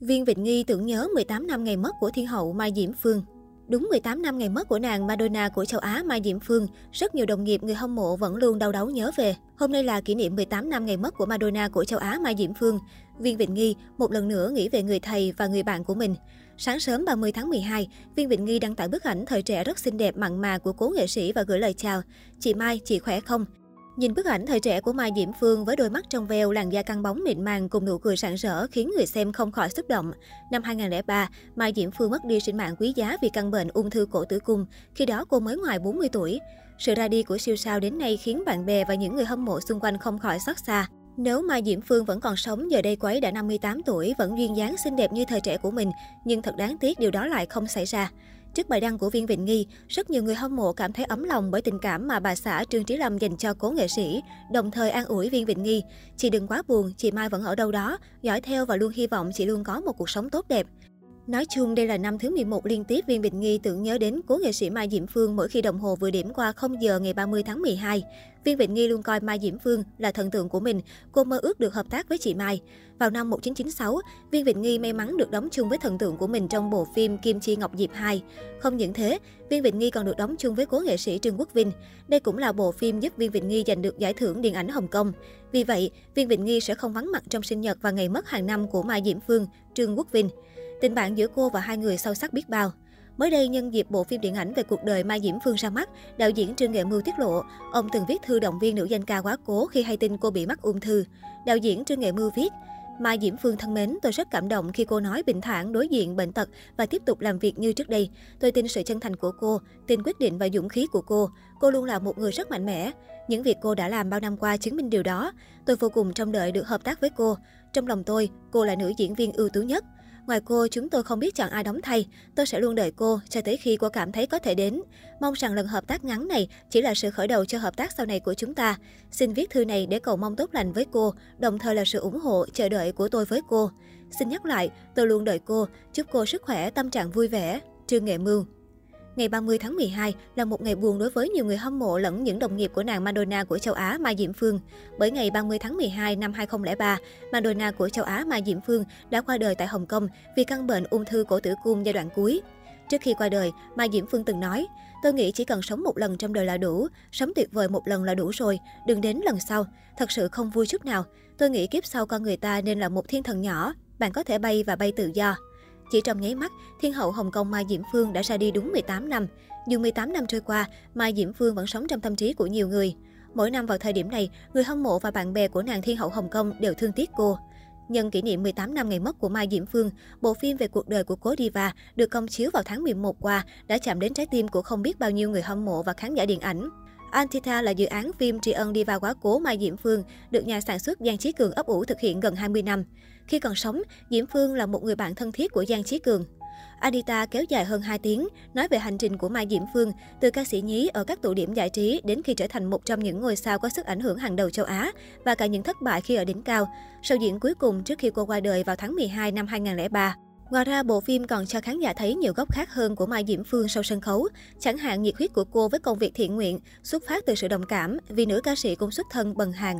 Viên Vịnh Nghi tưởng nhớ 18 năm ngày mất của thiên hậu Mai Diễm Phương. Đúng 18 năm ngày mất của nàng Madonna của châu Á Mai Diễm Phương, rất nhiều đồng nghiệp người hâm mộ vẫn luôn đau đáu nhớ về. Hôm nay là kỷ niệm 18 năm ngày mất của Madonna của châu Á Mai Diễm Phương. Viên Vịnh Nghi một lần nữa nghĩ về người thầy và người bạn của mình. Sáng sớm 30 tháng 12, Viên Vịnh Nghi đăng tải bức ảnh thời trẻ rất xinh đẹp mặn mà của cố nghệ sĩ và gửi lời chào. Chị Mai, chị khỏe không? Nhìn bức ảnh thời trẻ của Mai Diễm Phương với đôi mắt trong veo, làn da căng bóng mịn màng cùng nụ cười rạng rỡ khiến người xem không khỏi xúc động. Năm 2003, Mai Diễm Phương mất đi sinh mạng quý giá vì căn bệnh ung thư cổ tử cung, khi đó cô mới ngoài 40 tuổi. Sự ra đi của siêu sao đến nay khiến bạn bè và những người hâm mộ xung quanh không khỏi xót xa. Nếu Mai Diễm Phương vẫn còn sống, giờ đây cô ấy đã 58 tuổi, vẫn duyên dáng xinh đẹp như thời trẻ của mình, nhưng thật đáng tiếc điều đó lại không xảy ra. Trước bài đăng của Viên Vịnh Nghi, rất nhiều người hâm mộ cảm thấy ấm lòng bởi tình cảm mà bà xã Trương Trí Lâm dành cho cố nghệ sĩ, đồng thời an ủi Viên Vịnh Nghi. Chị đừng quá buồn, chị Mai vẫn ở đâu đó, dõi theo và luôn hy vọng chị luôn có một cuộc sống tốt đẹp. Nói chung, đây là năm thứ 11 liên tiếp Viên Bình Nghi tưởng nhớ đến cố nghệ sĩ Mai Diễm Phương mỗi khi đồng hồ vừa điểm qua 0 giờ ngày 30 tháng 12. Viên Bình Nghi luôn coi Mai Diễm Phương là thần tượng của mình, cô mơ ước được hợp tác với chị Mai. Vào năm 1996, Viên Bình Nghi may mắn được đóng chung với thần tượng của mình trong bộ phim Kim Chi Ngọc Diệp 2. Không những thế, Viên Bình Nghi còn được đóng chung với cố nghệ sĩ Trương Quốc Vinh. Đây cũng là bộ phim giúp Viên Bình Nghi giành được giải thưởng điện ảnh Hồng Kông. Vì vậy, Viên Bình Nghi sẽ không vắng mặt trong sinh nhật và ngày mất hàng năm của Mai Diễm Phương, Trương Quốc Vinh. Tình bạn giữa cô và hai người sâu sắc biết bao. Mới đây, nhân dịp bộ phim điện ảnh về cuộc đời Mai Diễm Phương ra mắt, đạo diễn Trương Nghệ Mưu tiết lộ, ông từng viết thư động viên nữ danh ca quá cố khi hay tin cô bị mắc ung thư. Đạo diễn Trương Nghệ Mưu viết, Mai Diễm Phương thân mến, tôi rất cảm động khi cô nói bình thản đối diện bệnh tật và tiếp tục làm việc như trước đây. Tôi tin sự chân thành của cô, tin quyết định và dũng khí của cô. Cô luôn là một người rất mạnh mẽ. Những việc cô đã làm bao năm qua chứng minh điều đó. Tôi vô cùng trông đợi được hợp tác với cô. Trong lòng tôi, cô là nữ diễn viên ưu tú nhất. Ngoài cô, chúng tôi không biết chọn ai đóng thay. Tôi sẽ luôn đợi cô cho tới khi cô cảm thấy có thể đến. Mong rằng lần hợp tác ngắn này chỉ là sự khởi đầu cho hợp tác sau này của chúng ta. Xin viết thư này để cầu mong tốt lành với cô, đồng thời là sự ủng hộ, chờ đợi của tôi với cô. Xin nhắc lại, tôi luôn đợi cô, chúc cô sức khỏe, tâm trạng vui vẻ. Trương Nghệ Mưu Ngày 30 tháng 12 là một ngày buồn đối với nhiều người hâm mộ lẫn những đồng nghiệp của nàng Madonna của châu Á Mai Diễm Phương. Bởi ngày 30 tháng 12 năm 2003, Madonna của châu Á Mai Diễm Phương đã qua đời tại Hồng Kông vì căn bệnh ung thư cổ tử cung giai đoạn cuối. Trước khi qua đời, Mai Diễm Phương từng nói, tôi nghĩ chỉ cần sống một lần trong đời là đủ, sống tuyệt vời một lần là đủ rồi, đừng đến lần sau, thật sự không vui chút nào. Tôi nghĩ kiếp sau con người ta nên là một thiên thần nhỏ, bạn có thể bay và bay tự do. Chỉ trong nháy mắt, Thiên hậu Hồng Kông Mai Diễm Phương đã ra đi đúng 18 năm. Dù 18 năm trôi qua, Mai Diễm Phương vẫn sống trong tâm trí của nhiều người. Mỗi năm vào thời điểm này, người hâm mộ và bạn bè của nàng Thiên hậu Hồng Kông đều thương tiếc cô. Nhân kỷ niệm 18 năm ngày mất của Mai Diễm Phương, bộ phim về cuộc đời của cố diva được công chiếu vào tháng 11 qua đã chạm đến trái tim của không biết bao nhiêu người hâm mộ và khán giả điện ảnh. Antita là dự án phim tri ân đi vào quá cố Mai Diễm Phương, được nhà sản xuất Giang Chí Cường ấp ủ thực hiện gần 20 năm. Khi còn sống, Diễm Phương là một người bạn thân thiết của Giang Chí Cường. Anita kéo dài hơn 2 tiếng, nói về hành trình của Mai Diễm Phương, từ ca sĩ nhí ở các tụ điểm giải trí đến khi trở thành một trong những ngôi sao có sức ảnh hưởng hàng đầu châu Á và cả những thất bại khi ở đỉnh cao. Sau diễn cuối cùng trước khi cô qua đời vào tháng 12 năm 2003. Ngoài ra, bộ phim còn cho khán giả thấy nhiều góc khác hơn của Mai Diễm Phương sau sân khấu, chẳng hạn nhiệt huyết của cô với công việc thiện nguyện, xuất phát từ sự đồng cảm vì nữ ca sĩ cũng xuất thân bần hàng.